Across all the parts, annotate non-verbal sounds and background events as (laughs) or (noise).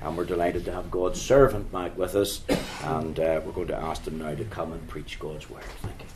And we're delighted to have God's servant Mike with us, and uh, we're going to ask him now to come and preach God's word. Thank you.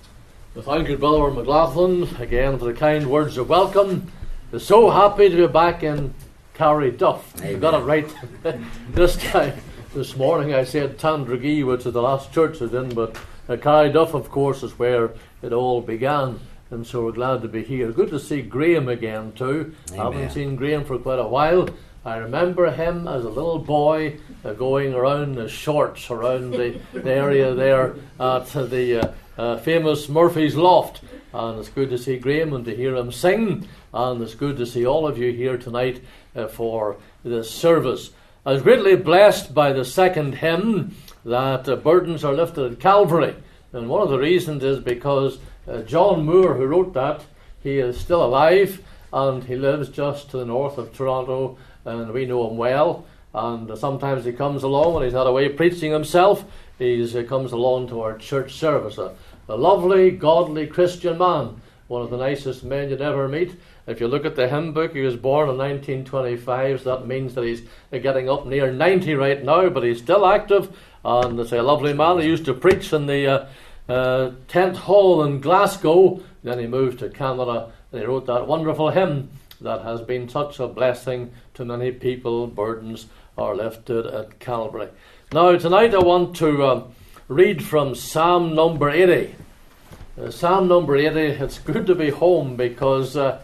Well, thank you, Brother McLaughlin, again for the kind words of welcome. We're so happy to be back in Carryduff. I got it right (laughs) this time. This morning I said Tandragee, which is the last church I was in, but uh, Carryduff, of course, is where it all began. And so we're glad to be here. Good to see Graham again, too. I haven't seen Graham for quite a while. I remember him as a little boy uh, going around the shorts around the, the area there at the uh, uh, famous Murphy's Loft. And it's good to see Graham and to hear him sing. And it's good to see all of you here tonight uh, for this service. I was greatly blessed by the second hymn that uh, burdens are lifted at Calvary. And one of the reasons is because uh, John Moore, who wrote that, he is still alive and he lives just to the north of Toronto, and we know him well. And uh, sometimes he comes along when he's not away preaching himself. He uh, comes along to our church service. A, a lovely, godly Christian man, one of the nicest men you'd ever meet. If you look at the hymn book, he was born in 1925, so that means that he's getting up near 90 right now, but he's still active. And it's a lovely man. He used to preach in the uh, uh, tent hall in Glasgow. Then he moved to Canada and he wrote that wonderful hymn that has been such a blessing to many people. Burdens are lifted at Calvary. Now, tonight I want to uh, read from Psalm number 80. Uh, Psalm number 80, it's good to be home because uh,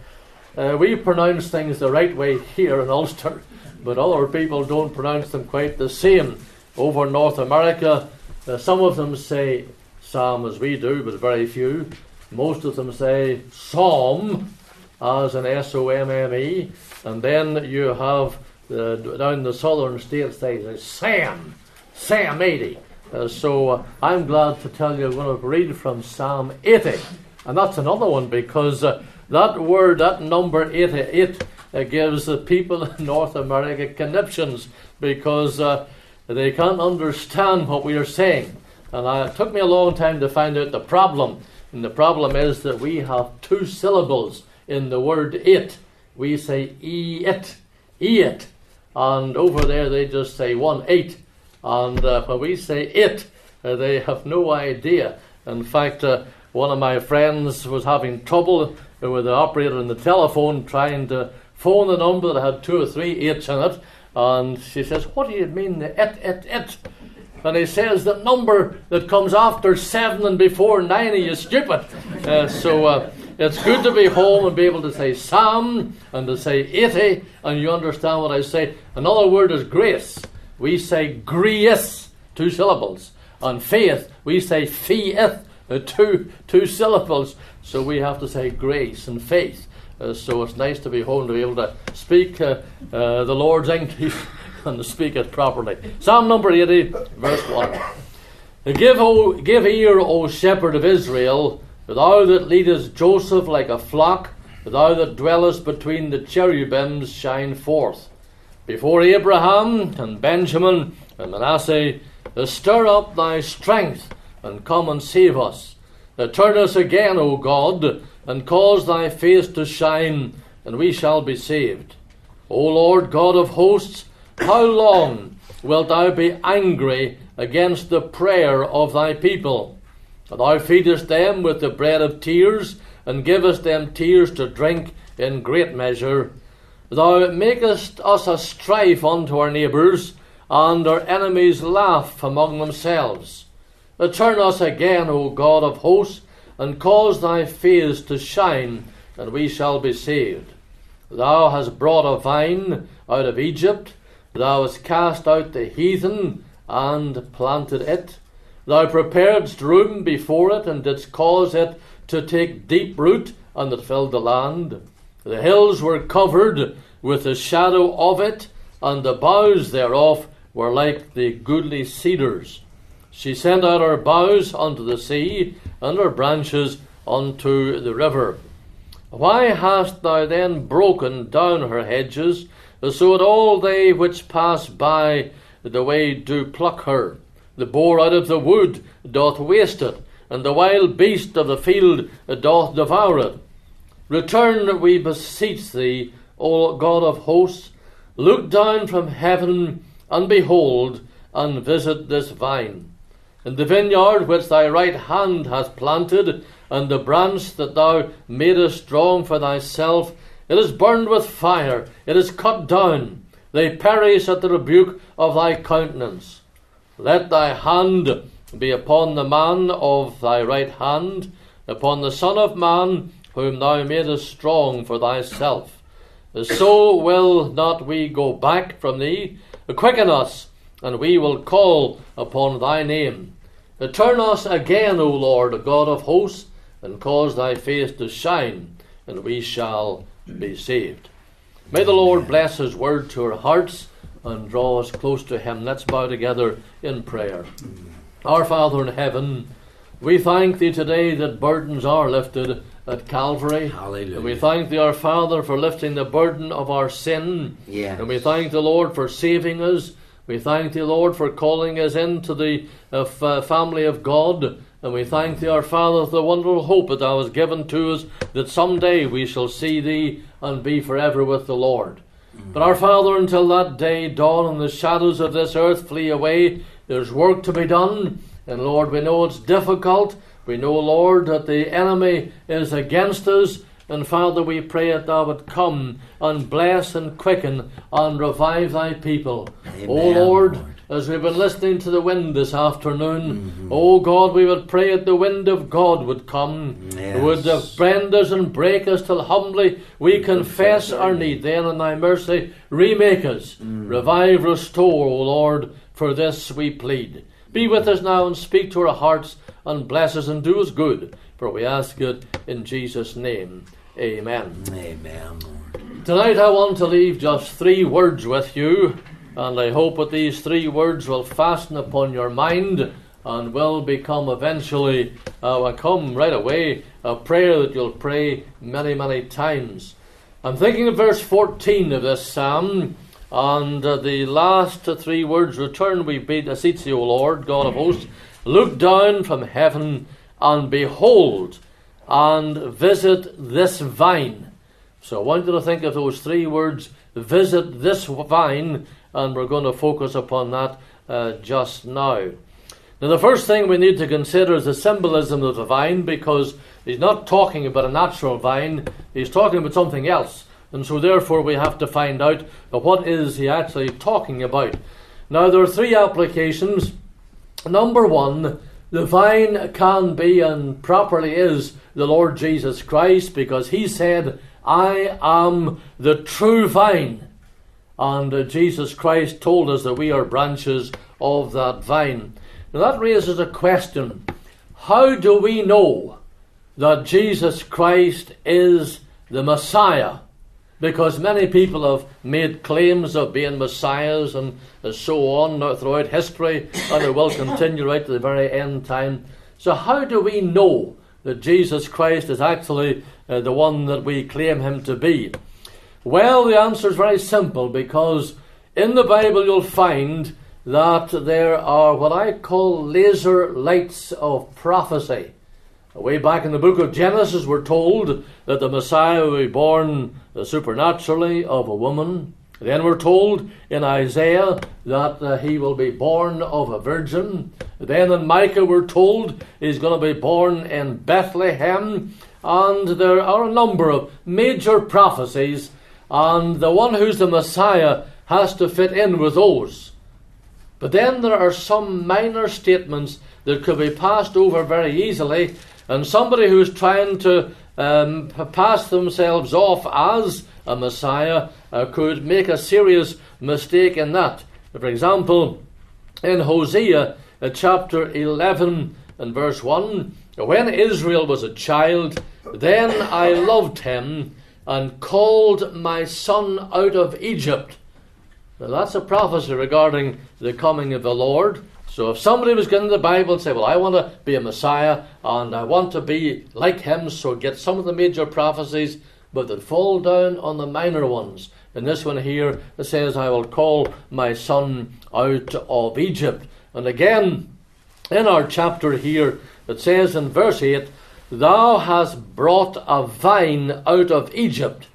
uh, we pronounce things the right way here in Ulster, but other people don't pronounce them quite the same. Over North America, uh, some of them say psalm as we do, but very few. Most of them say psalm as an S O M M E, and then you have down the southern states they say Sam, Sam 80. Uh, so uh, I'm glad to tell you I'm going to read from Psalm 80, and that's another one because uh, that word, that number 88, uh, gives the people in North America conniptions because uh, they can't understand what we are saying. And I, it took me a long time to find out the problem. And the problem is that we have two syllables in the word it. We say e it, e it. And over there they just say one eight. And uh, when we say it, uh, they have no idea. In fact, uh, one of my friends was having trouble with the operator on the telephone trying to phone the number that had two or three eights in it. And she says, What do you mean, the it, it, it? and he says the number that comes after seven and before nine is stupid. Uh, so uh, it's good to be home and be able to say Psalm and to say 80, and you understand what I say. Another word is grace. We say grace, two syllables. On faith, we say faith, uh, two, two syllables. So we have to say grace and faith. Uh, so it's nice to be home to be able to speak uh, uh, the Lord's English (laughs) and to speak it properly. Psalm number 80, verse 1. Give, o, give ear, O shepherd of Israel, thou that leadest Joseph like a flock, thou that dwellest between the cherubims, shine forth. Before Ephraim and Benjamin and Manasseh, stir up thy strength and come and save us. Turn us again, O God, and cause thy face to shine, and we shall be saved. O Lord God of hosts, how long wilt thou be angry against the prayer of thy people? Thou feedest them with the bread of tears, and givest them tears to drink in great measure. Thou makest us a strife unto our neighbours, and our enemies laugh among themselves. Turn us again, O God of hosts, and cause thy face to shine, and we shall be saved. Thou hast brought a vine out of Egypt, Thou hast cast out the heathen and planted it. Thou preparedst room before it and didst cause it to take deep root and it filled the land. The hills were covered with the shadow of it, and the boughs thereof were like the goodly cedars. She sent out her boughs unto the sea, and her branches unto the river. Why hast thou then broken down her hedges, so that all they which pass by the way do pluck her. The boar out of the wood doth waste it, and the wild beast of the field doth devour it. Return, we beseech thee, O God of hosts, look down from heaven and behold, and visit this vine. and the vineyard which thy right hand hath planted, and the branch that thou madest strong for thyself, it is burned with fire, it is cut down, they perish at the rebuke of thy countenance. Let thy hand be upon the man of thy right hand, upon the Son of Man, whom thou madest strong for thyself. So will not we go back from thee. Quicken us, and we will call upon thy name. Turn us again, O Lord, God of hosts, and cause thy face to shine, and we shall be saved. May the Lord bless his word to our hearts and draw us close to him. Let's bow together in prayer. Our Father in heaven, we thank thee today that burdens are lifted at Calvary. Hallelujah. And we thank thee, our Father, for lifting the burden of our sin. Yes. And we thank the Lord for saving us. We thank thee, Lord, for calling us into the uh, f- uh, family of God. And we thank thee, our Father, for the wonderful hope that thou hast given to us, that someday we shall see thee and be forever with the Lord. But our Father, until that day dawn and the shadows of this earth flee away, there's work to be done. And Lord, we know it's difficult. We know, Lord, that the enemy is against us. And Father, we pray that thou would come and bless and quicken and revive thy people. Amen, O Lord, Lord. as we've been listening to the wind this afternoon, O God, we would pray that the wind of God would come, Yes. would bend us and break us till humbly we confess our need. Then in thy mercy, remake us, mm. revive, restore, O Lord, for this we plead. Be with us now and speak to our hearts and bless us and do us good, for we ask it in Jesus' name. Amen. Amen, Lord. Tonight I want to leave just three words with you, and I hope that these three words will fasten upon your mind and will become eventually, uh, will come right away, a prayer that you'll pray many, many times. I'm thinking of verse 14 of this psalm, and uh, the last three words Return, we beseech thee, O Lord, God of hosts, look down from heaven and behold, and visit this vine. So I want you to think of those three words visit this vine, and we're going to focus upon that uh, just now. Now, the first thing we need to consider is the symbolism of the vine because he's not talking about a natural vine, he's talking about something else. And so, therefore, we have to find out what is he actually talking about. Now, there are three applications. Number one, the vine can be and properly is the Lord Jesus Christ because he said, I am the true vine. And Jesus Christ told us that we are branches of that vine. Now that raises a question. How do we know that Jesus Christ is the Messiah? Because many people have made claims of being messiahs and so on throughout history, and it will continue right to the very end time. So, how do we know that Jesus Christ is actually uh, the one that we claim him to be? Well, the answer is very simple because in the Bible you'll find that there are what I call laser lights of prophecy. Way back in the book of Genesis, we're told that the Messiah will be born uh, supernaturally of a woman. Then we're told in Isaiah that uh, he will be born of a virgin. Then in Micah, we're told he's going to be born in Bethlehem. And there are a number of major prophecies, and the one who's the Messiah has to fit in with those. But then there are some minor statements that could be passed over very easily, and somebody who's trying to um, pass themselves off as a Messiah uh, could make a serious mistake in that. For example, in Hosea uh, chapter 11 and verse 1, when Israel was a child, then I loved him and called my son out of Egypt. Now that's a prophecy regarding the coming of the Lord. So if somebody was going to the Bible and say, Well, I want to be a Messiah and I want to be like him, so get some of the major prophecies, but that fall down on the minor ones. And this one here it says, I will call my son out of Egypt. And again, in our chapter here, it says in verse 8, Thou hast brought a vine out of Egypt.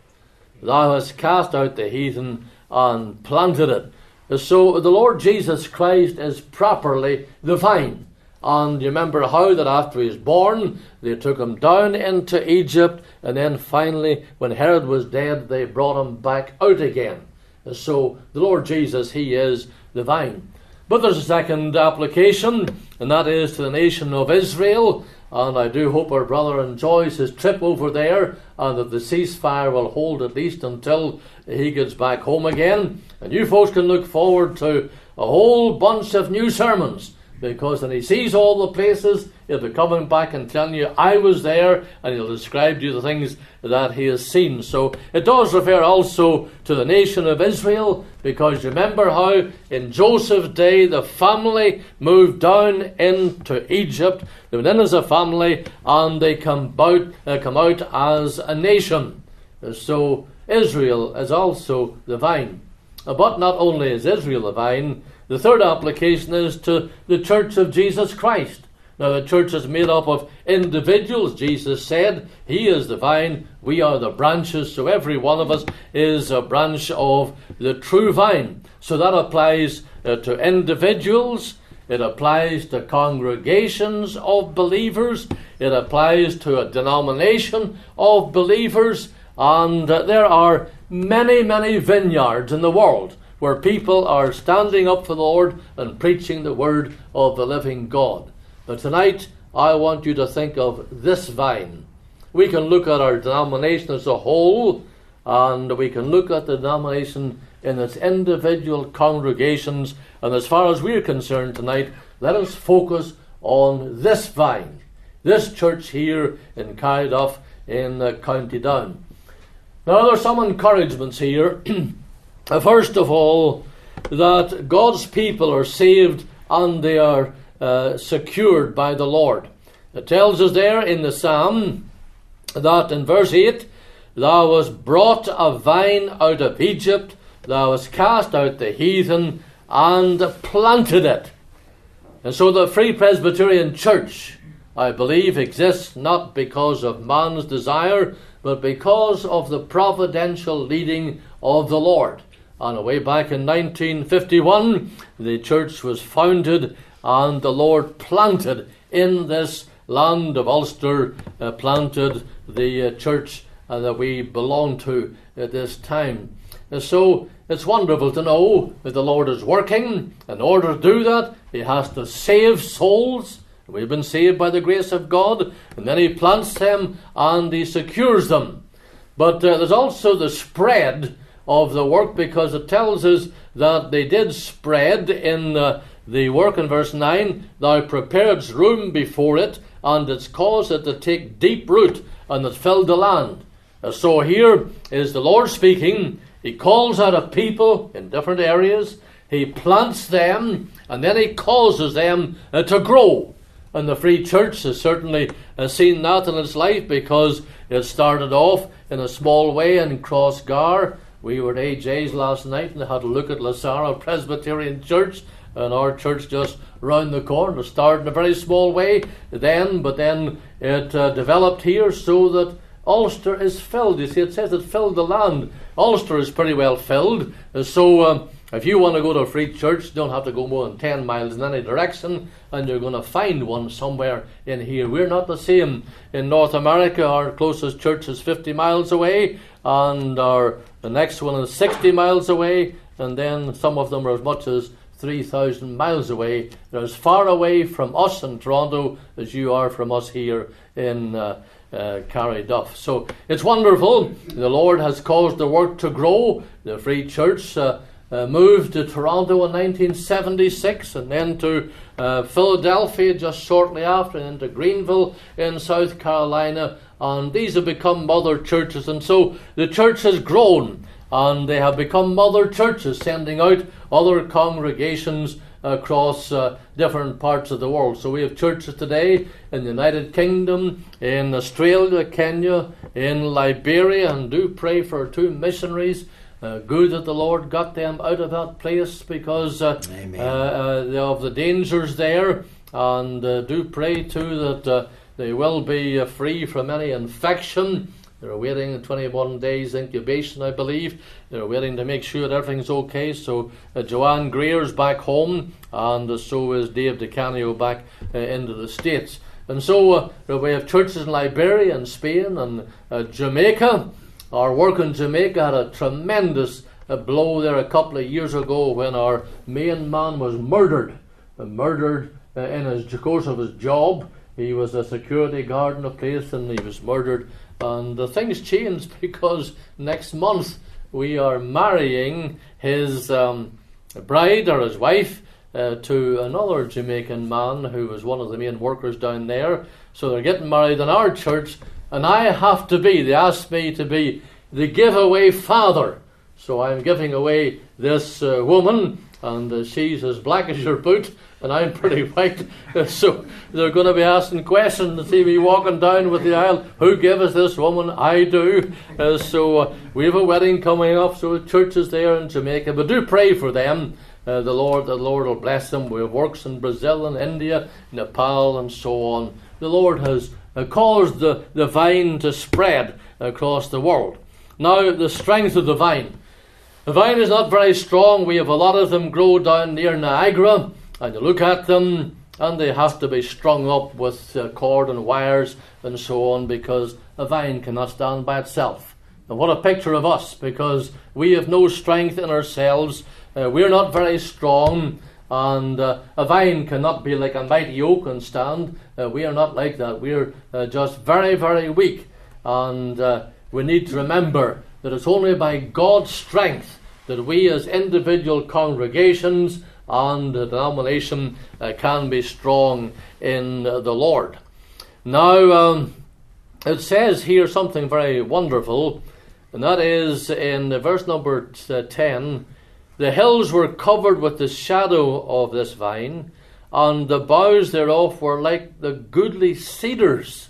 Thou hast cast out the heathen and planted it. So the Lord Jesus Christ is properly the vine. And you remember how that after he was born, they took him down into Egypt, and then finally, when Herod was dead, they brought him back out again. So the Lord Jesus, he is the vine. But there's a second application, and that is to the nation of Israel. And I do hope our brother enjoys his trip over there and that the ceasefire will hold at least until he gets back home again. And you folks can look forward to a whole bunch of new sermons because when he sees all the places, he'll be coming back and telling you, I was there, and he'll describe to you the things that he has seen. So it does refer also to the nation of Israel, because remember how in Joseph's day the family moved down into Egypt. They went in as a family, and they come out, uh, come out as a nation. So Israel is also the vine. But not only is Israel the vine, the third application is to the Church of Jesus Christ. Now, the church is made up of individuals. Jesus said, He is the vine, we are the branches, so every one of us is a branch of the true vine. So that applies uh, to individuals, it applies to congregations of believers, it applies to a denomination of believers, and uh, there are many, many vineyards in the world where people are standing up for the Lord and preaching the word of the living God. But tonight, I want you to think of this vine. We can look at our denomination as a whole, and we can look at the denomination in its individual congregations. And as far as we're concerned tonight, let us focus on this vine, this church here in Carryduff in County Down. Now, there are some encouragements here. (clears throat) Uh, first of all, that God's people are saved and they are uh, secured by the Lord. It tells us there in the Psalm that in verse 8, Thou wast brought a vine out of Egypt, thou hast cast out the heathen and planted it. And so the Free Presbyterian Church, I believe, exists not because of man's desire, but because of the providential leading of the Lord. On the way back in 1951, the church was founded and the Lord planted in this land of Ulster, uh, planted the uh, church uh, that we belong to at this time. so it's wonderful to know that the Lord is working. In order to do that, He has to save souls. We've been saved by the grace of God, and then He plants them and He secures them. But uh, there's also the spread of the work because it tells us that they did spread in uh, the work in verse 9 Thou preparedst room before it, and it's caused it to take deep root, and it filled the land. Uh, so here is the Lord speaking. He calls out a people in different areas, He plants them, and then He causes them uh, to grow. And the Free Church has certainly uh, seen that in its life because it started off in a small way in Crossgar we were at AJ's last night and had a look at Lissara Presbyterian Church, and our church just round the corner started in a very small way then, but then it uh, developed here so that Ulster is filled. You see, it says it filled the land. Ulster is pretty well filled, so. Um, if you want to go to a free church, you don't have to go more than 10 miles in any direction, and you're going to find one somewhere in here. We're not the same. In North America, our closest church is 50 miles away, and our the next one is 60 miles away, and then some of them are as much as 3,000 miles away. They're as far away from us in Toronto as you are from us here in uh, uh. So it's wonderful. The Lord has caused the work to grow. The Free Church. Uh, uh, moved to Toronto in 1976 and then to uh, Philadelphia just shortly after, and then to Greenville in South Carolina. And these have become mother churches, and so the church has grown and they have become mother churches, sending out other congregations across uh, different parts of the world. So we have churches today in the United Kingdom, in Australia, Kenya, in Liberia, and do pray for two missionaries uh, good that the Lord got them out of that place because uh, uh, uh of the dangers there, and uh, do pray too that they will be free from any infection. They're waiting 21 days incubation, I believe. They're waiting to make sure that everything's okay. So uh, Joanne Greer's back home, and uh, so is Dave DeCanio back uh, into the States. And so uh, we have churches in Liberia and Spain and uh, Jamaica. Our work in Jamaica had a tremendous uh, blow there a couple of years ago when our main man was murdered. murdered in his course of his job. He was a security guard in a place and he was murdered and the things changed (laughs) because next month we are marrying his um, bride or his wife uh, to another Jamaican man who was one of the main workers down there. So they're getting married in our church, and I have to be, they asked me to be the giveaway father. So I'm giving away this uh, woman, and uh, she's as black as your boot, and I'm pretty (laughs) white. (laughs) so they're going to be asking questions to see me walking down with the aisle. Who gave us this woman? I do. Uh, so uh, we have a wedding coming up. So the church is there in Jamaica, but do pray for them. Uh, the Lord, the Lord will bless them. We have works in Brazil and India, Nepal, and so on. The Lord has uh, caused the, the vine to spread across the world. Now, the strength of the vine. The vine is not very strong. We have a lot of them grow down near Niagara and you look at them and they have to be strung up with uh, cord and wires and so on because a vine cannot stand by itself. And what a picture of us because we have no strength in ourselves, uh, we're not very strong, and uh, a vine cannot be like a mighty oak and stand. Uh, we are not like that. We're uh, just very, very weak, and uh, we need to remember that it's only by God's strength that we as individual congregations and the denomination uh, can be strong in the Lord. Now, um, it says here something very wonderful, and that is in verse number uh, 10 the hills were covered with the shadow of this vine, and the boughs thereof were like the goodly cedars.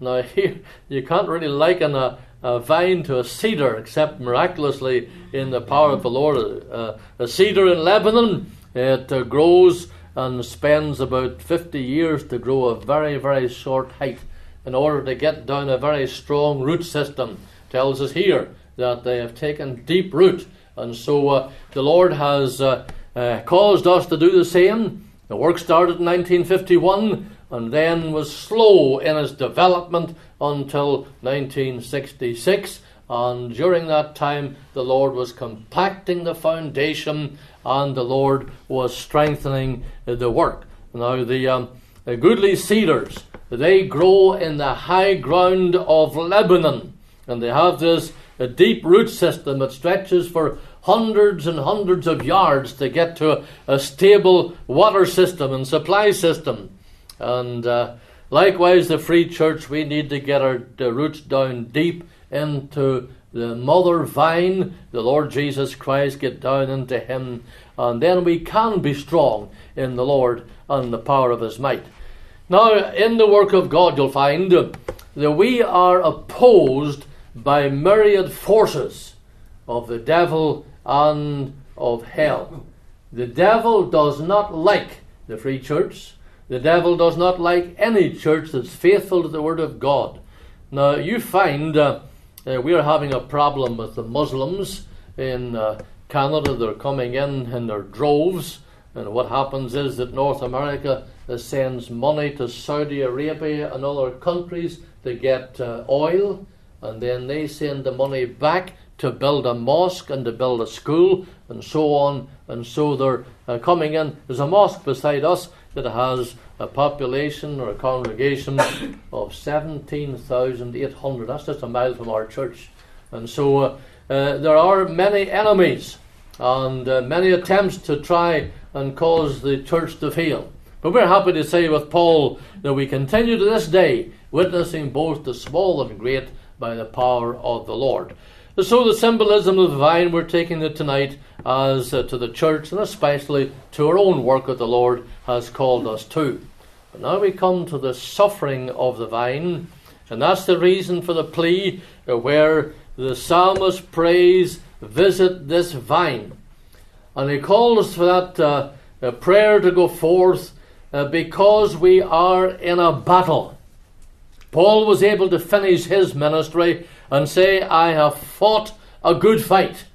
Now, (laughs) here you can't really liken a, a vine to a cedar, except miraculously in the power of the Lord. Uh, a cedar in Lebanon, it uh, grows and spends about 50 years to grow a very, very short height in order to get down a very strong root system. Tells us here that they have taken deep root, and so uh, the Lord has uh, uh, caused us to do the same. The work started in 1951 and then was slow in its development until 1966. And during that time, the Lord was compacting the foundation and the Lord was strengthening the work. Now, the, um, the goodly cedars, they grow in the high ground of Lebanon, and they have this a deep root system that stretches for hundreds and hundreds of yards to get to a, a stable water system and supply system. And uh, likewise, the Free Church, we need to get our roots down deep into the mother vine, the Lord Jesus Christ, get down into Him, and then we can be strong in the Lord and the power of His might. Now, in the work of God, you'll find that we are opposed by myriad forces of the devil and of hell. The devil does not like the free church. The devil does not like any church that's faithful to the Word of God. Now, you find uh, uh, we are having a problem with the Muslims in uh, Canada. They're coming in in their droves. And what happens is that North America uh, sends money to Saudi Arabia and other countries to get uh, oil, and then they send the money back to build a mosque and to build a school, and so on. And so they're uh, coming in. There's a mosque beside us that has a population or a congregation (coughs) of 17,800. That's just a mile from our church. And so uh, uh, there are many enemies and uh, many attempts to try and cause the church to fail. But we're happy to say with Paul that we continue to this day witnessing both the small and great by the power of the Lord. So the symbolism of the vine we're taking it tonight as uh, to the church and especially to our own work that the Lord has called us to. But now we come to the suffering of the vine, and that's the reason for the plea uh, where the psalmist prays, Visit this vine. And he calls for that uh, prayer to go forth uh, because we are in a battle. Paul was able to finish his ministry and say, I have fought a good fight.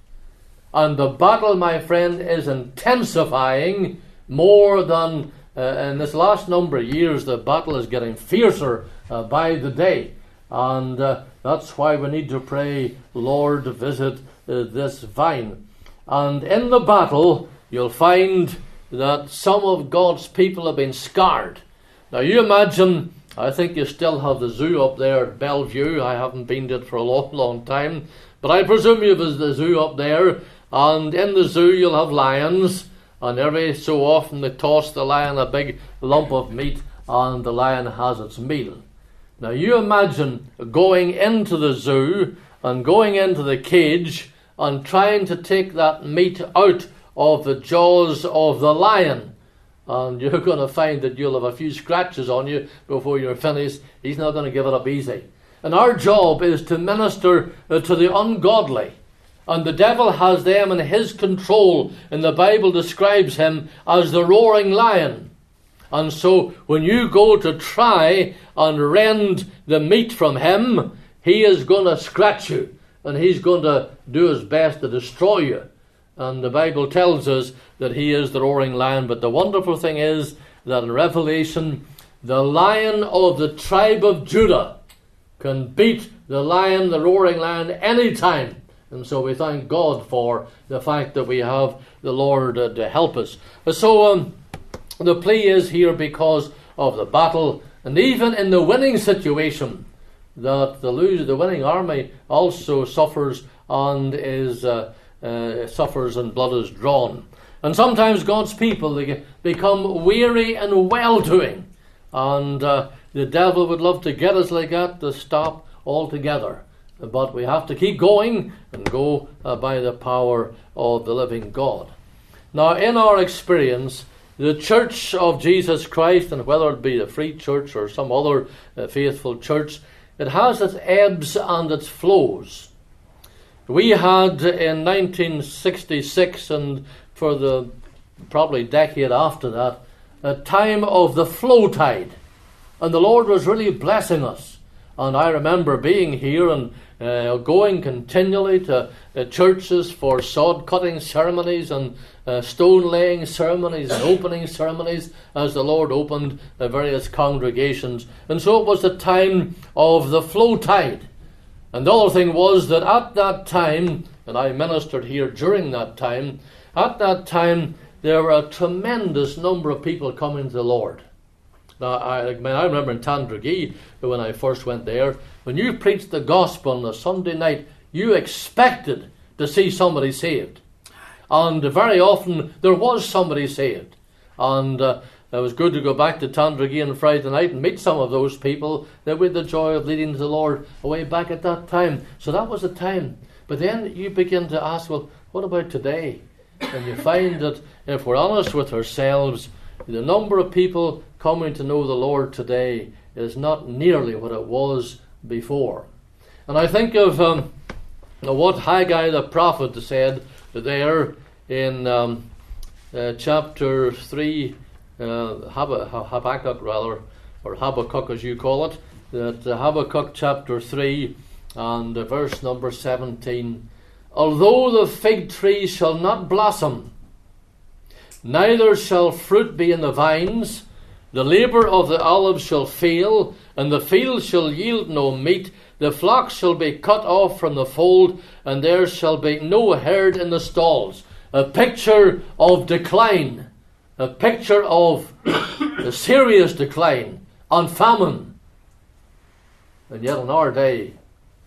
And the battle, my friend, is intensifying more than uh, in this last number of years. The battle is getting fiercer uh, by the day. And uh, that's why we need to pray, Lord, visit uh, this vine. And in the battle, you'll find that some of God's people have been scarred. Now, you imagine, I think you still have the zoo up there at Bellevue. I haven't been to it for a long, long time. But I presume you have the zoo up there. And in the zoo, you'll have lions. And every so often, they toss the lion a big lump of meat, and the lion has its meal. Now, you imagine going into the zoo and going into the cage and trying to take that meat out of the jaws of the lion. And (laughs) you're going to find that you'll have a few scratches on you before you're finished. He's not going to give it up easy. And our job is to minister uh, to the ungodly. And the devil has them in his control, and the Bible describes him as the roaring lion. And so when you go to try and rend the meat from him, he is going to scratch you and he's going to do his best to destroy you. And the Bible tells us that he is the roaring lion. But the wonderful thing is that in Revelation, the lion of the tribe of Judah can beat the lion, the roaring lion, any time. And so we thank God for the fact that we have the Lord uh, to help us. So um, the plea is here because of the battle, and even in the winning situation, that the loser, the winning army also suffers and is uh, uh, suffers and blood is drawn. And sometimes God's people they become weary and well doing, and uh, the devil would love to get us like that to stop altogether. But we have to keep going and go uh, by the power of the living God. Now, in our experience, the Church of Jesus Christ, and whether it be the Free Church or some other uh, faithful church, it has its ebbs and its flows. We had in 1966 and for the probably decade after that a time of the flow tide, and the Lord was really blessing us. And I remember being here and uh, going continually to uh, churches for sod cutting ceremonies and uh, stone laying ceremonies and opening ceremonies as the Lord opened uh, various congregations. And so it was the time of the flow tide. And the other thing was that at that time, and I ministered here during that time, at that time there were a tremendous number of people coming to the Lord. Now, I, I remember in Tandragee, when I first went there, when you preached the gospel on a Sunday night, you expected to see somebody saved. And very often there was somebody saved. And uh, it was good to go back to Tandragee on Friday night and meet some of those people that with the joy of leading the Lord away back at that time. So that was the time. But then you begin to ask, well, what about today? And you find that if we're honest with ourselves, the number of people coming to know the Lord today is not nearly what it was before. And I think of um, what Haggai the prophet said there in um, uh, chapter 3, uh, Habakkuk rather, or Habakkuk as you call it, that uh, Habakkuk chapter 3 and uh, verse number 17. Although the fig tree shall not blossom, neither shall fruit be in the vines, the labour of the olive shall fail, and the field shall yield no meat. The flock shall be cut off from the fold, and there shall be no herd in the stalls. A picture of decline, a picture of (coughs) a serious decline and famine. And yet, in our day,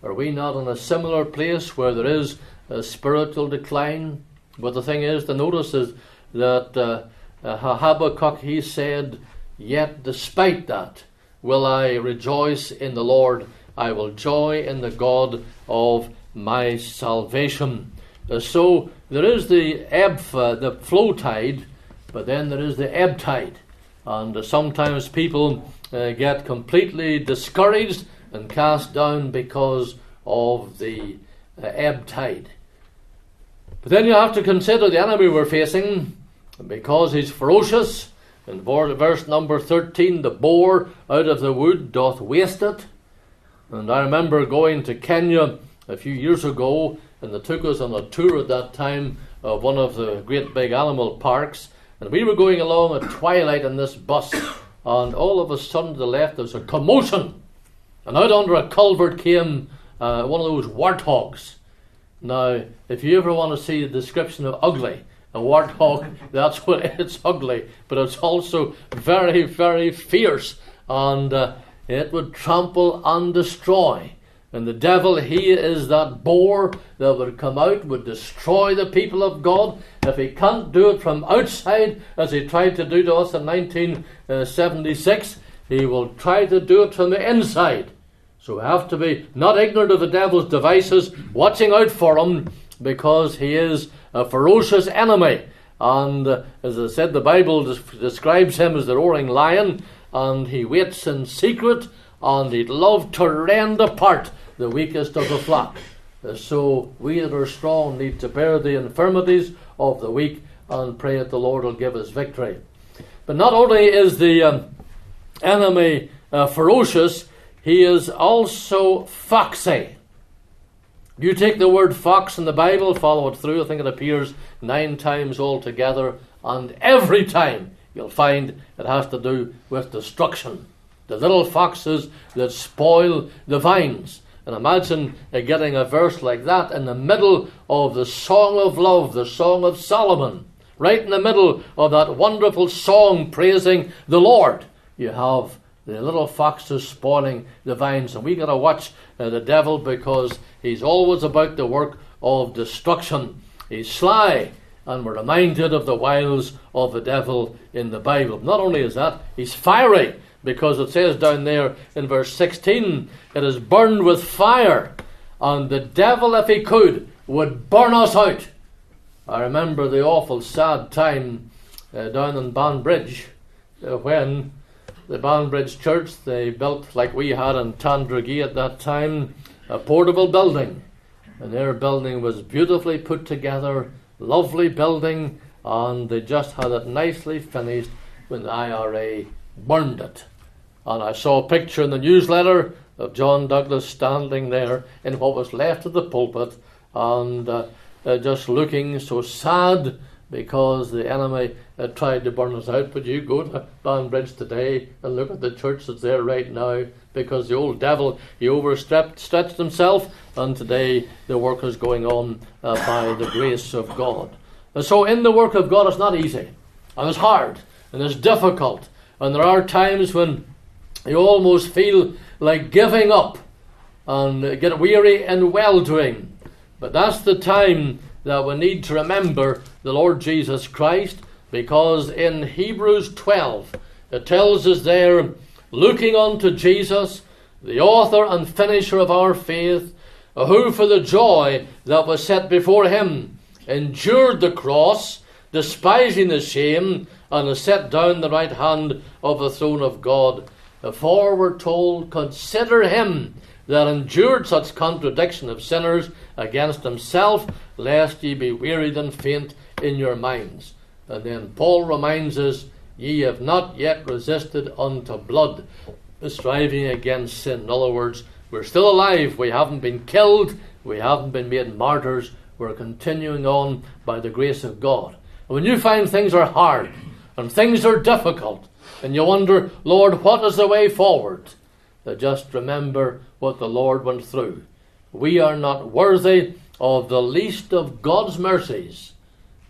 are we not in a similar place where there is a spiritual decline? But the thing is, the notice is that uh, uh, Habakkuk he said, Yet despite that, will I rejoice in the Lord. I will joy in the God of my salvation. Uh, so there is the ebb, uh, the flow tide, but then there is the ebb tide. And sometimes people get completely discouraged and cast down because of the uh, ebb tide. But then you have to consider the enemy we're facing, because he's ferocious in verse number 13, the boar out of the wood doth waste it. And I remember going to Kenya a few years ago, and they took us on a tour at that time of one of the great big animal parks. And we were going along at twilight in this bus, and all of a sudden to the left there was a commotion. And out under a culvert came uh, one of those warthogs. Now, if you ever want to see the description of ugly, a warthog, (laughs) that's what (laughs) it's ugly, but it's also very, very fierce, and uh, it would trample and destroy. And the devil, he is that boar that would come out, would destroy the people of God. If he can't do it from outside, as he tried to do to us in 1976, he will try to do it from the inside. So we have to be not ignorant of the devil's devices, watching out for him, because he is a ferocious enemy. And uh, as I said, the Bible describes him as the roaring lion, and he waits in secret, and he'd love to rend apart the weakest of the flock. So we that are strong need to bear the infirmities of the weak and pray that the Lord will give us victory. But not only is the um, enemy uh, ferocious, he is also foxy. You take the word fox in the Bible, follow it through, I think it appears nine times altogether, and every time you'll find it has to do with destruction. The little foxes that spoil the vines. And imagine getting a verse like that in the middle of the Song of Love, the Song of Solomon, right in the middle of that wonderful song praising the Lord. You have the little foxes spoiling the vines, and we got to watch uh, the devil because he's always about the work of destruction. He's sly, and we're reminded of the wiles of the devil in the Bible. Not only is that, he's fiery because it says down there in verse 16, it is burned with fire, and the devil, if he could, would burn us out. I remember the awful sad time uh, down in Banbridge uh, when the Banbridge Church, they built, like we had in Tandragee at that time, a portable building. And their building was beautifully put together, lovely building, and they just had it nicely finished when the IRA burned it. And I saw a picture in the newsletter of John Douglas standing there in what was left of the pulpit and uh, uh, just looking so sad because the enemy tried to burn us out. But you go to Banbridge today and look at the church that's there right now because the old devil, he overstretched himself, and today the work is going on uh, by the grace of God. And so, in the work of God, it's not easy, and it's hard, and it's difficult, and there are times when you almost feel like giving up and get weary in well doing. But that's the time that we need to remember the Lord Jesus Christ because in Hebrews 12 it tells us there, looking unto Jesus, the author and finisher of our faith, who for the joy that was set before him endured the cross, despising the shame, and is set down the right hand of the throne of God. For we're told, Consider him that endured such contradiction of sinners against himself, lest ye be wearied and faint in your minds. And then Paul reminds us, Ye have not yet resisted unto blood, striving against sin. In other words, we're still alive, we haven't been killed, we haven't been made martyrs, we're continuing on by the grace of God. And when you find things are hard and things are difficult, and you wonder, Lord, what is the way forward? Just remember what the Lord went through. We are not worthy of the least of God's mercies,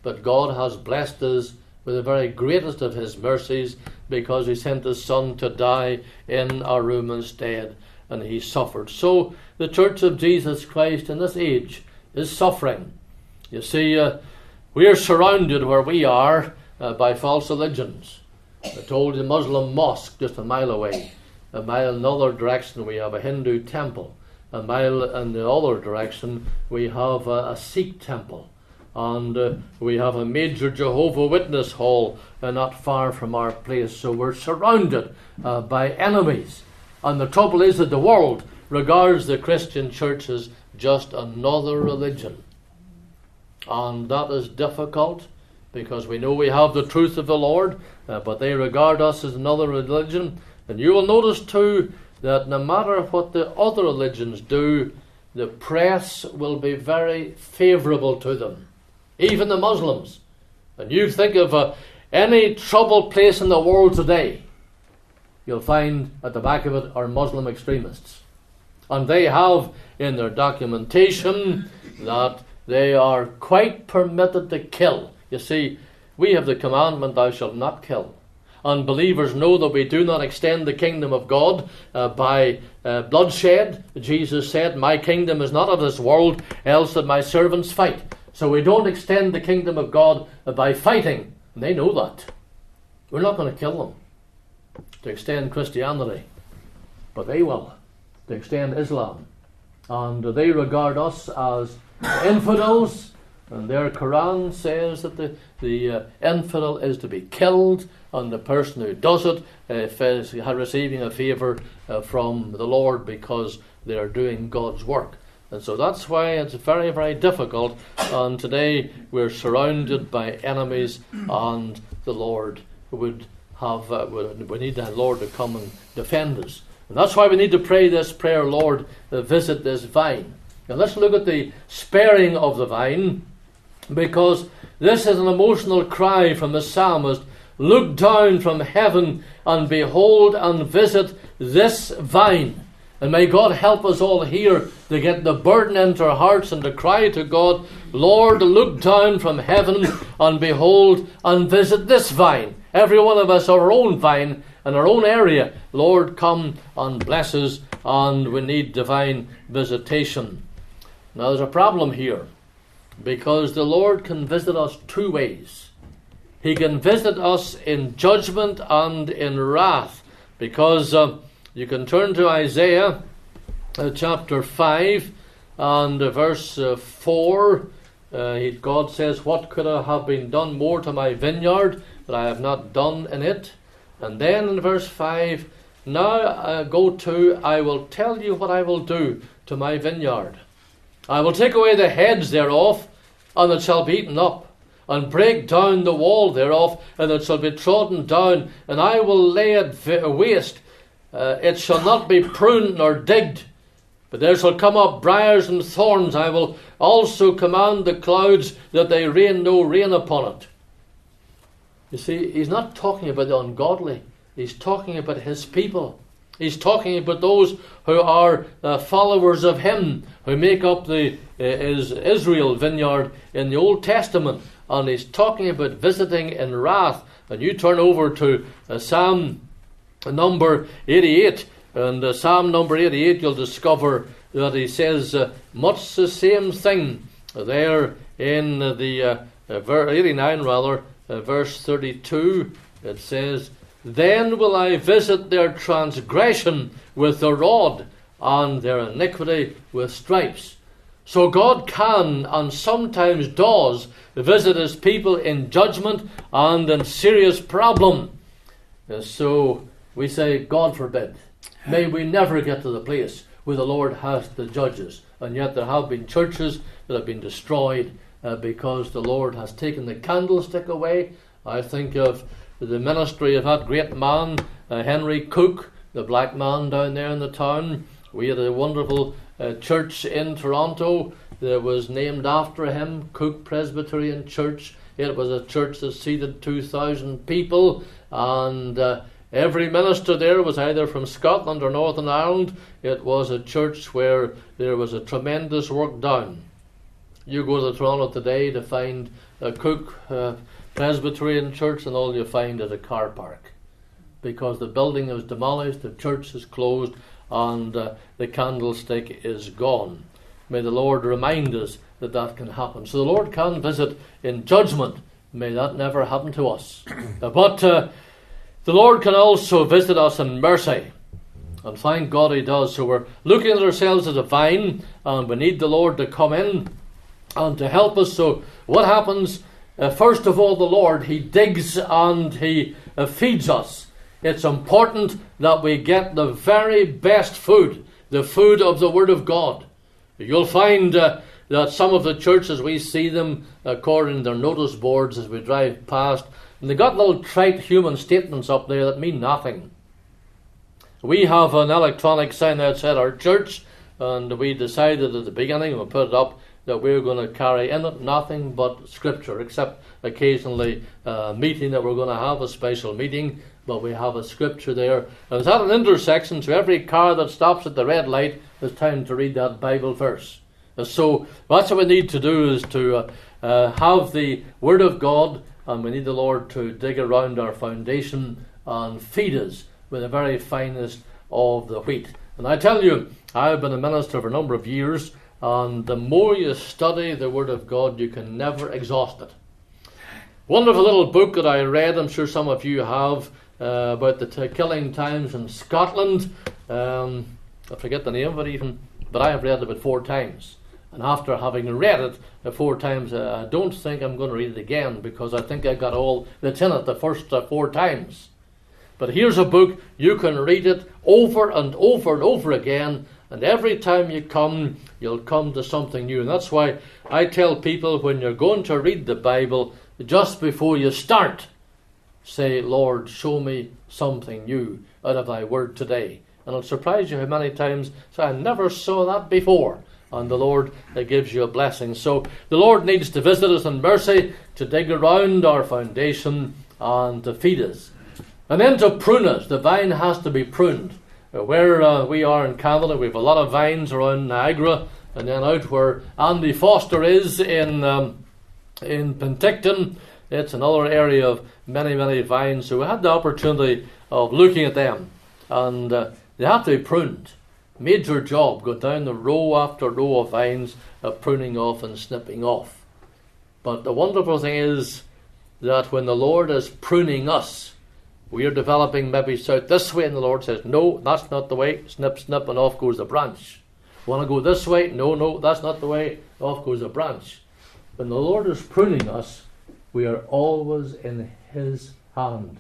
but God has blessed us with the very greatest of His mercies because He sent His Son to die in our room instead, and He suffered. So the Church of Jesus Christ in this age is suffering. You see, uh, we are surrounded where we are uh, by false religions. I told you the Muslim mosque just a mile away. A mile in the other direction we have a Hindu temple. A mile in the other direction we have a, a Sikh temple. And uh, we have a major Jehovah Witness hall uh, not far from our place. So we're surrounded uh, by enemies. And the trouble is that the world regards the Christian church as just another religion. And that is difficult because we know we have the truth of the Lord, uh, but they regard us as another religion. And you will notice too that no matter what the other religions do, the press will be very favourable to them, even the Muslims. And you think of uh, any troubled place in the world today, you'll find at the back of it are Muslim extremists. And they have in their documentation that they are quite permitted to kill. You see, we have the commandment, Thou shalt not kill. And believers know that we do not extend the kingdom of God uh, by uh, bloodshed. Jesus said, My kingdom is not of this world, else that my servants fight. So we don't extend the kingdom of God by fighting. And they know that. We're not going to kill them to extend Christianity, but they will to extend Islam. And they regard us as infidels, and their Quran says that the, the uh, infidel is to be killed, and the person who does it uh, is receiving a favour uh, from the Lord because they are doing God's work. And so that's why it's very, very difficult. And today we're surrounded by enemies, and the Lord would have, uh, we need the Lord to come and defend us. And that's why we need to pray this prayer, Lord, visit this vine. Now let's look at the sparing of the vine, because this is an emotional cry from the psalmist Look down from heaven and behold and visit this vine. And may God help us all here to get the burden into our hearts and to cry to God, Lord, look down from heaven and behold and visit this vine. Every one of us our own vine in our own area. Lord, come and bless us, and we need divine visitation. Now, there's a problem here because the Lord can visit us two ways. He can visit us in judgment and in wrath because uh, you can turn to Isaiah uh, chapter 5 and uh, verse uh, 4. Uh, God says, What could I have been done more to my vineyard that I have not done in it? And then in verse 5, Now uh, go to, I will tell you what I will do to my vineyard. I will take away the heads thereof, and it shall be eaten up and break down the wall thereof, and it shall be trodden down, and I will lay it waste. Uh, it shall not be pruned nor digged, but there shall come up briars and thorns. I will also command the clouds that they rain no rain upon it. You see, he's not talking about the ungodly, he's talking about his people. He's talking about those who are uh, followers of him, who make up the uh, Israel vineyard in the Old Testament and he's talking about visiting in wrath. And you turn over to uh, Psalm number 88, and uh, Psalm number 88, you'll discover that he says uh, much the same thing there in the uh, uh 89 rather, verse 32. It says, Then will I visit their transgression with the rod, and their iniquity with stripes. So God can and sometimes does visit his people in judgment and in serious problem. So we say, God forbid. May we never get to the place where the Lord has to judge us. And yet there have been churches that have been destroyed uh, because the Lord has taken the candlestick away. I think of the ministry of that great man, uh, Henry Cooke, the black man down there in the town. We had a wonderful uh, church in Toronto that was named after him, Cooke Presbyterian Church. It was a church that seated 2,000 people, and uh, every minister there was either from Scotland or Northern Ireland. It was a church where there was a tremendous work done. You go to Toronto today to find a Cooke uh, Presbyterian Church, and all you find is a car park because the building is demolished, the church is closed, and uh, the candlestick is gone. May the Lord remind us that that can happen. So the Lord can visit in judgment. May that never happen to us. (coughs) but uh, the Lord can also visit us in mercy. And thank God He does. So we're looking at ourselves as a vine, and we need the Lord to come in and to help us. So, what happens? Uh, first of all, the Lord, He digs and He uh, feeds us. It's important that we get the very best food, the food of the Word of God. You'll find uh, that some of the churches, we see them according to their notice boards as we drive past, and they got little trite human statements up there that mean nothing. We have an electronic sign outside our church, and we decided at the beginning, we put it up, that we're going to carry in it nothing but Scripture, except occasionally a meeting that we're going to have, a special meeting, but we have a Scripture there. And it's at an intersection, so every car that stops at the red light is time to read that Bible verse. And so that's what we need to do is to uh, uh, have the Word of God, and we need the Lord to dig around our foundation and feed us with the very finest of the wheat. And I tell you, I've been a minister for a number of years, and the more you study the Word of God, you can never exhaust it. Wonderful little book that I read, I'm sure some of you have, uh, about the t- killing times in Scotland. Um, I forget the name of it even, but I have read it about four times. And after having read it uh, four times, uh, I don't think I'm going to read it again because I think I got all that's in it the first uh, four times. But here's a book, you can read it over and over and over again, and every time you come, you'll come to something new. And that's why I tell people when you're going to read the Bible, just before you start, say, Lord, show me something new out of thy word today. And it'll surprise you how many times say, I never saw that before. And the Lord gives you a blessing. So the Lord needs to visit us in mercy, to dig around our foundation, and to feed us. And then to prune us. the vine has to be pruned. Uh, where uh, we are in Canada, we have a lot of vines around Niagara, and then out where Andy Foster is in um, in Penticton, it's another area of many, many vines. So we had the opportunity of looking at them, and uh, they have to be pruned. Major job, go down the row after row of vines, of pruning off and snipping off. But the wonderful thing is that when the Lord is pruning us, we are developing maybe south this way, and the Lord says, No, that's not the way. Snip, snip, and off goes the branch. Want to go this way? No, no, that's not the way. Off goes the branch. When the Lord is pruning us, we are always in His hand.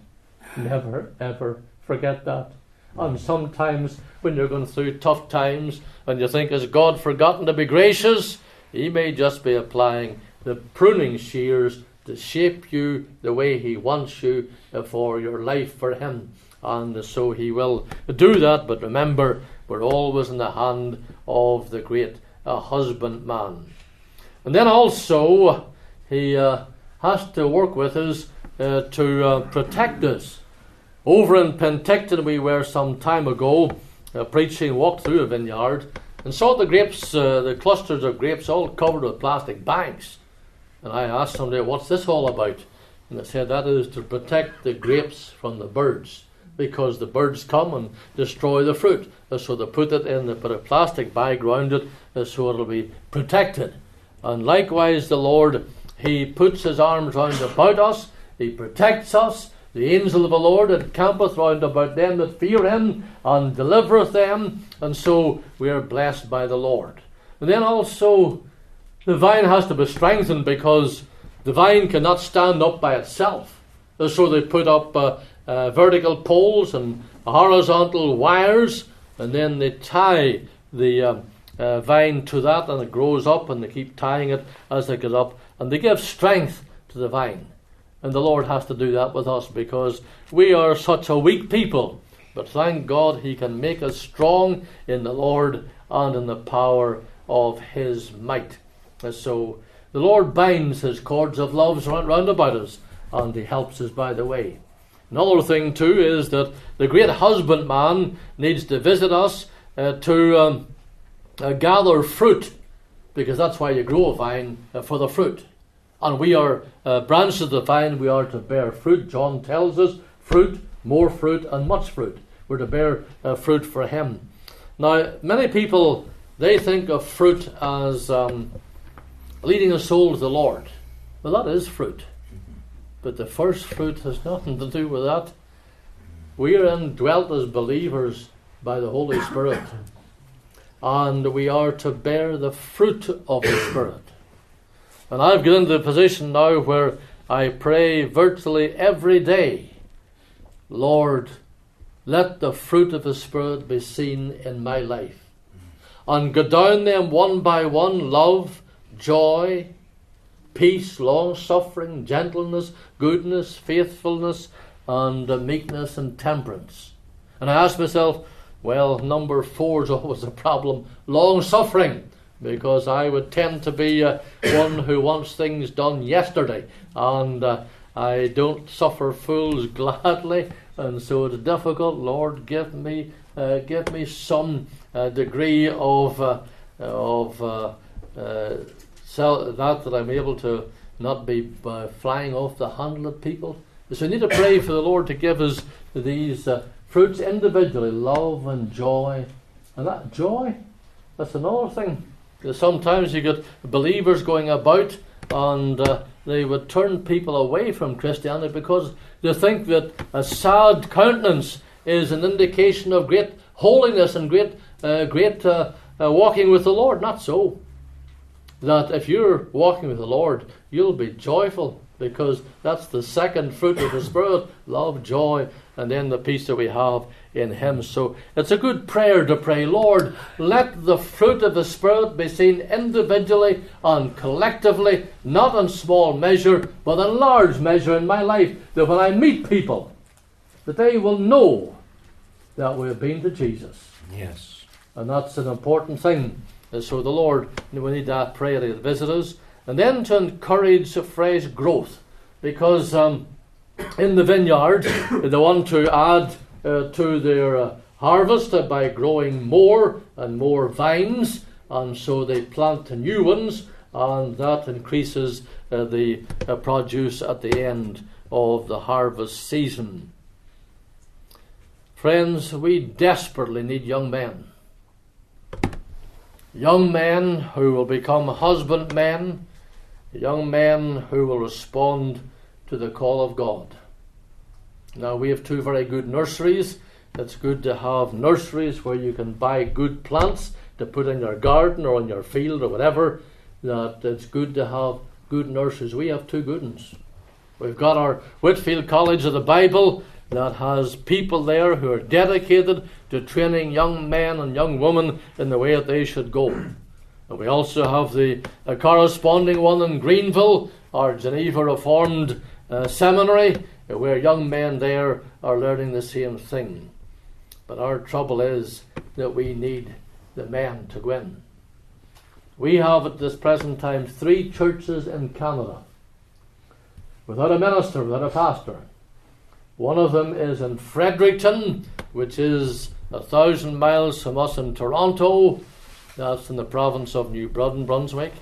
Never, ever forget that. And sometimes when you're going through tough times and you think, Has God forgotten to be gracious? He may just be applying the pruning shears to shape you the way He wants you uh, for your life for Him. And so He will do that, but remember, we're always in the hand of the great uh, husbandman. And then also, He uh, has to work with us uh, to uh, protect us. Over in Penticton, we were some time ago uh, preaching, walked through a vineyard, and saw the grapes, the clusters of grapes all covered with plastic bags. And I asked somebody, what's this all about? And they said that is to protect the grapes from the birds because the birds come and destroy the fruit. So they put it in, they put a plastic bag around it so it'll be protected. And likewise, the Lord, He puts His arms round about us, He protects us. The angel of the Lord encampeth round about them that fear Him and delivereth them. And so we are blessed by the Lord. And then also, the vine has to be strengthened because the vine cannot stand up by itself. So they put up uh, uh, vertical poles and horizontal wires, and then they tie the um, uh, vine to that, and it grows up, and they keep tying it as they get up, and they give strength to the vine. And the Lord has to do that with us because we are such a weak people. But thank God He can make us strong in the Lord and in the power of His might. So the Lord binds his cords of love round about us, and he helps us by the way. Another thing, too, is that the great husbandman needs to visit us uh, to um, uh, gather fruit, because that's why you grow a vine uh, for the fruit. And we are uh, branches of the vine, we are to bear fruit. John tells us fruit, more fruit, and much fruit. We're to bear uh, fruit for him. Now, many people they think of fruit as um, leading a soul to the Lord. Well, that is fruit. But the first fruit has nothing to do with that. We are indwelt as believers by the Holy Spirit. And we are to bear the fruit of the Spirit. And I've got into the position now where I pray virtually every day Lord, let the fruit of the Spirit be seen in my life. And go down them one by one love, joy, peace, long suffering, gentleness, goodness, faithfulness, and uh, meekness and temperance. And I asked myself, well, number four is (laughs) always a problem long suffering, because I would tend to be uh, (coughs) one who wants things done yesterday, and uh, I don't suffer fools (laughs) gladly, and so it's difficult. Lord, give me, uh, give me some uh, degree of uh, of uh, that that I'm able to not be flying off the handle of people. So we need to pray for the Lord to give us these fruits individually, love and joy. And that joy, that's another thing. Sometimes you get believers going about and uh, they would turn people away from Christianity because they think that a sad countenance is an indication of great holiness and great, uh, great uh, uh walking with the Lord. Not so. That if you're walking with the Lord, you'll be joyful because that's the second fruit of the Spirit love, joy, and then the peace that we have in Him. So it's a good prayer to pray, Lord, let the fruit of the Spirit be seen individually and collectively, not in small measure, but in large measure in my life, that when I meet people, that they will know that we have been to Jesus. Yes. And that's an important thing. And so the Lord, we need that prayer to visit us. And then to encourage fresh growth. Because um, in the vineyard, (coughs) they want to add uh, to their uh, harvest by growing more and more vines, and so they plant new ones, and that increases uh, the uh, produce at the end of the harvest season. Friends, we desperately need young men. Young men who will become husbandmen, young men who will respond to the call of God. Now, we have two very good nurseries. It's good to have nurseries where you can buy good plants to put in your garden or in your field or whatever. That it's good to have good nurseries. We have two good ones. We've got our Whitefield College of the Bible that has people there who are dedicated to training young men and young women in the way that they should go. And we also have the corresponding one in Greenville, our Geneva Reformed uh, Seminary, where young men there are learning the same thing. But our trouble is that we need the men to go in. We have at this present time three churches in Canada without a minister, without a pastor. One of them is in Fredericton, which is a thousand miles from us in Toronto. That's in the province of New Brunswick.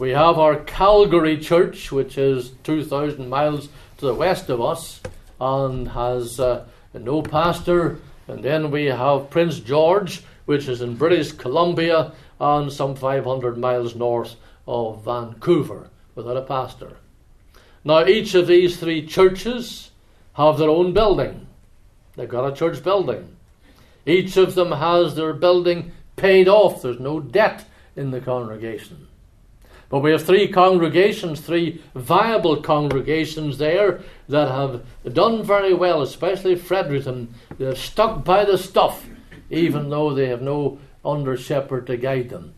We have our Calgary church, which is 2,000 miles to the west of us and has uh, no pastor. And then we have Prince George, which is in British Columbia and some 500 miles north of Vancouver, without a pastor. Now, each of these three churches have their own building. They've got a church building. Each of them has their building paid off. There's no debt in the congregation. But we have three congregations, three viable congregations there that have done very well, especially Fredericton. They're stuck by the stuff, even though they have no under shepherd to guide them.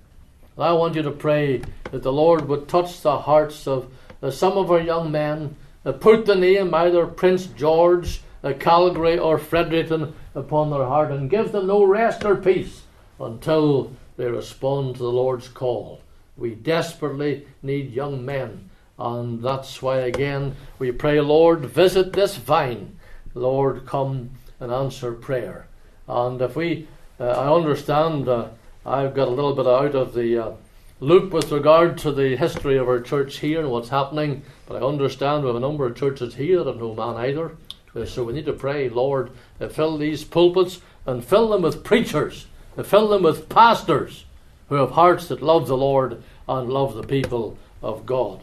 I want you to pray that the Lord would touch the hearts of uh, some of our young men, put the name either Prince George, uh, Calgary, or Fredericton upon their heart, and give them no rest or peace until they respond to the Lord's call. We desperately need young men. And that's why, again, we pray, Lord, visit this vine. Lord, come and answer prayer. And if we, uh, I understand, uh, I've got a little bit out of the uh, loop with regard to the history of our church here and what's happening, but I understand we have a number of churches here that no man either. Uh, so we need to pray, Lord, uh, fill these pulpits and fill them with preachers, uh, fill them with pastors who have hearts that love the Lord and love the people of God.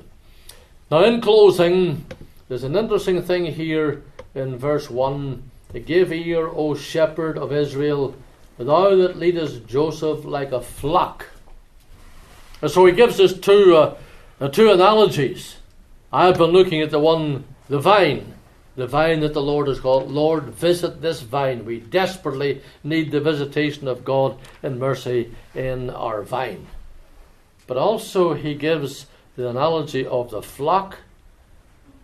Now, in closing, there's an interesting thing here in verse 1 Give ear, O shepherd of Israel, thou that leadest Joseph like a flock. And so he gives us two, uh, two analogies. I've been looking at the one, the vine, the vine that the Lord has called. Lord, visit this vine. We desperately need the visitation of God in mercy in our vine. But also he gives the analogy of the flock.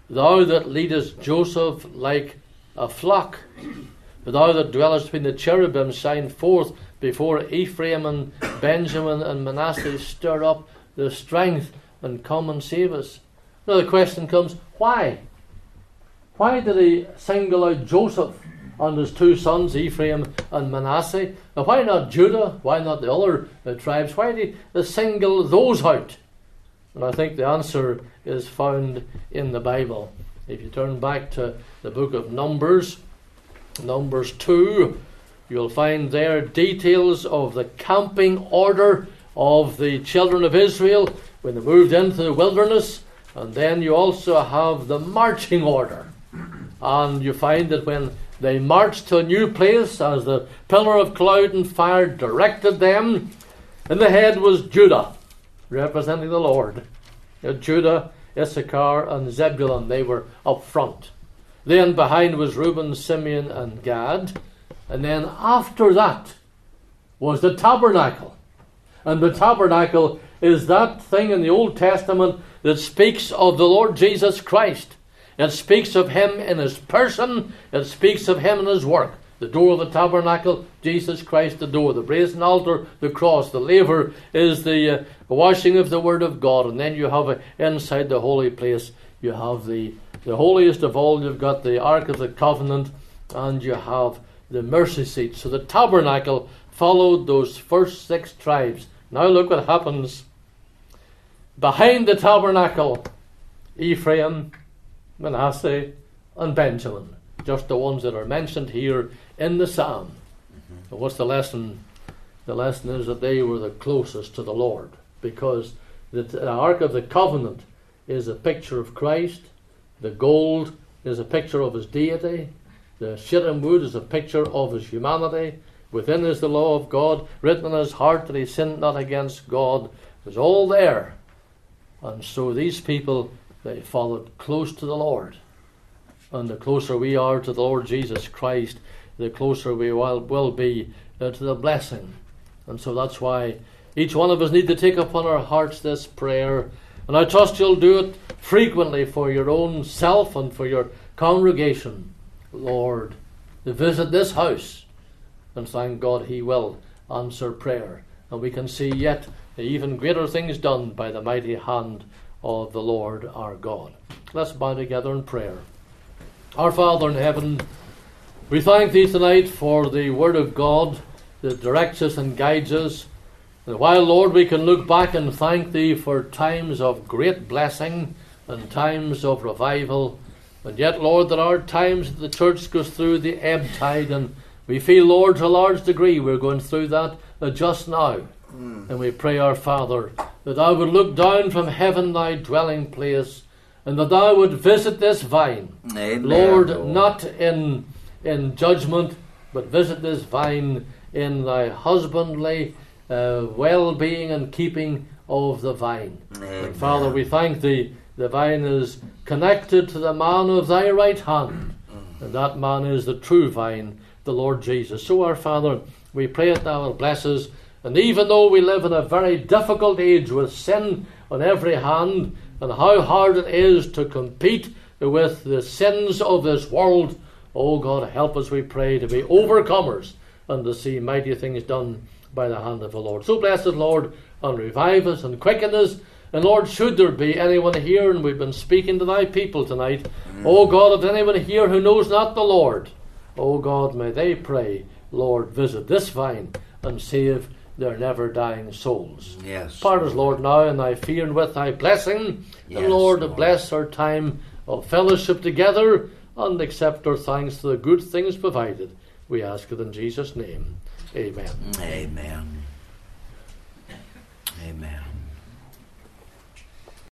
Thou that leadest Joseph like a flock. Thou that dwellest between the cherubim, shine forth before Ephraim and Benjamin and Manasseh. Stir up the strength and come and save us. Now the question comes, why? Why did he single out Joseph and his two sons, Ephraim and Manasseh? Now why not Judah? Why not the other uh, tribes? Why did he single those out? And I think the answer is found in the Bible. If you turn back to the book of Numbers, Numbers 2, you'll find there details of the camping order of the children of Israel when they moved into the wilderness. And then you also have the marching order. And you find that when they marched to a new place, as the pillar of cloud and fire directed them, in the head was Judah, representing the Lord. Judah, Issachar, and Zebulun, they were up front. Then behind was Reuben, Simeon, and Gad. And then after that was the tabernacle. And the tabernacle is that thing in the Old Testament that speaks of the Lord Jesus Christ. It speaks of him in his person, it speaks of him in his work. The door of the tabernacle, Jesus Christ, the door. The brazen altar, the cross. The laver is the uh, washing of the Word of God. And then you have uh, inside the holy place, you have the, the holiest of all. You've got the Ark of the Covenant, and you have the mercy seat. So the tabernacle followed those first six tribes. Now look what happens. Behind the tabernacle, Ephraim, Manasseh, and Benjamin. Just the ones that are mentioned here in the psalm. Mm-hmm. what's the lesson? The lesson is that they were the closest to the Lord because the, the Ark of the Covenant is a picture of Christ, the gold is a picture of his deity, the shittim wood is a picture of his humanity. Within is the law of God, written in his heart that he sinned not against God. It was all there. And so these people, they followed close to the Lord. And the closer we are to the Lord Jesus Christ, the closer we will, will be uh, to the blessing. And so that's why each one of us need to take upon our hearts this prayer. And I trust you'll do it frequently for your own self and for your congregation. Lord, visit this house. And thank God He will answer prayer. And we can see yet even greater things done by the mighty hand of the Lord our God. Let's bow together in prayer. Our Father in heaven, we thank Thee tonight for the Word of God that directs us and guides us. And while, Lord, we can look back and thank Thee for times of great blessing and times of revival, and yet, Lord, there are times that the church goes through the ebb tide, and we feel, Lord, to a large degree we're going through that uh, just now. Mm. And we pray, our Father, that Thou would look down from heaven, Thy dwelling place, and that thou would visit this vine. Amen. Lord, not in, in judgment, but visit this vine in thy husbandly uh, well being and keeping of the vine. And Father, we thank thee. The vine is connected to the man of thy right hand, mm. and that man is the true vine, the Lord Jesus. So, our Father, we pray that thou wilt bless us. And even though we live in a very difficult age with sin on every hand, and how hard it is to compete with the sins of this world. Oh God, help us, we pray, to be overcomers and to see mighty things done by the hand of the Lord. So blessed Lord, and revive us and quicken us. And Lord, should there be anyone here, and we've been speaking to thy people tonight, mm. oh God, if anyone here who knows not the Lord, oh God, may they pray, Lord, visit this vine and save their never dying souls. Yes. Part us, Lord, now in thy fear and with thy blessing. Yes, and Lord, Lord, bless our time of fellowship together and accept our thanks for the good things provided. We ask it in Jesus' name. Amen. Amen. Amen.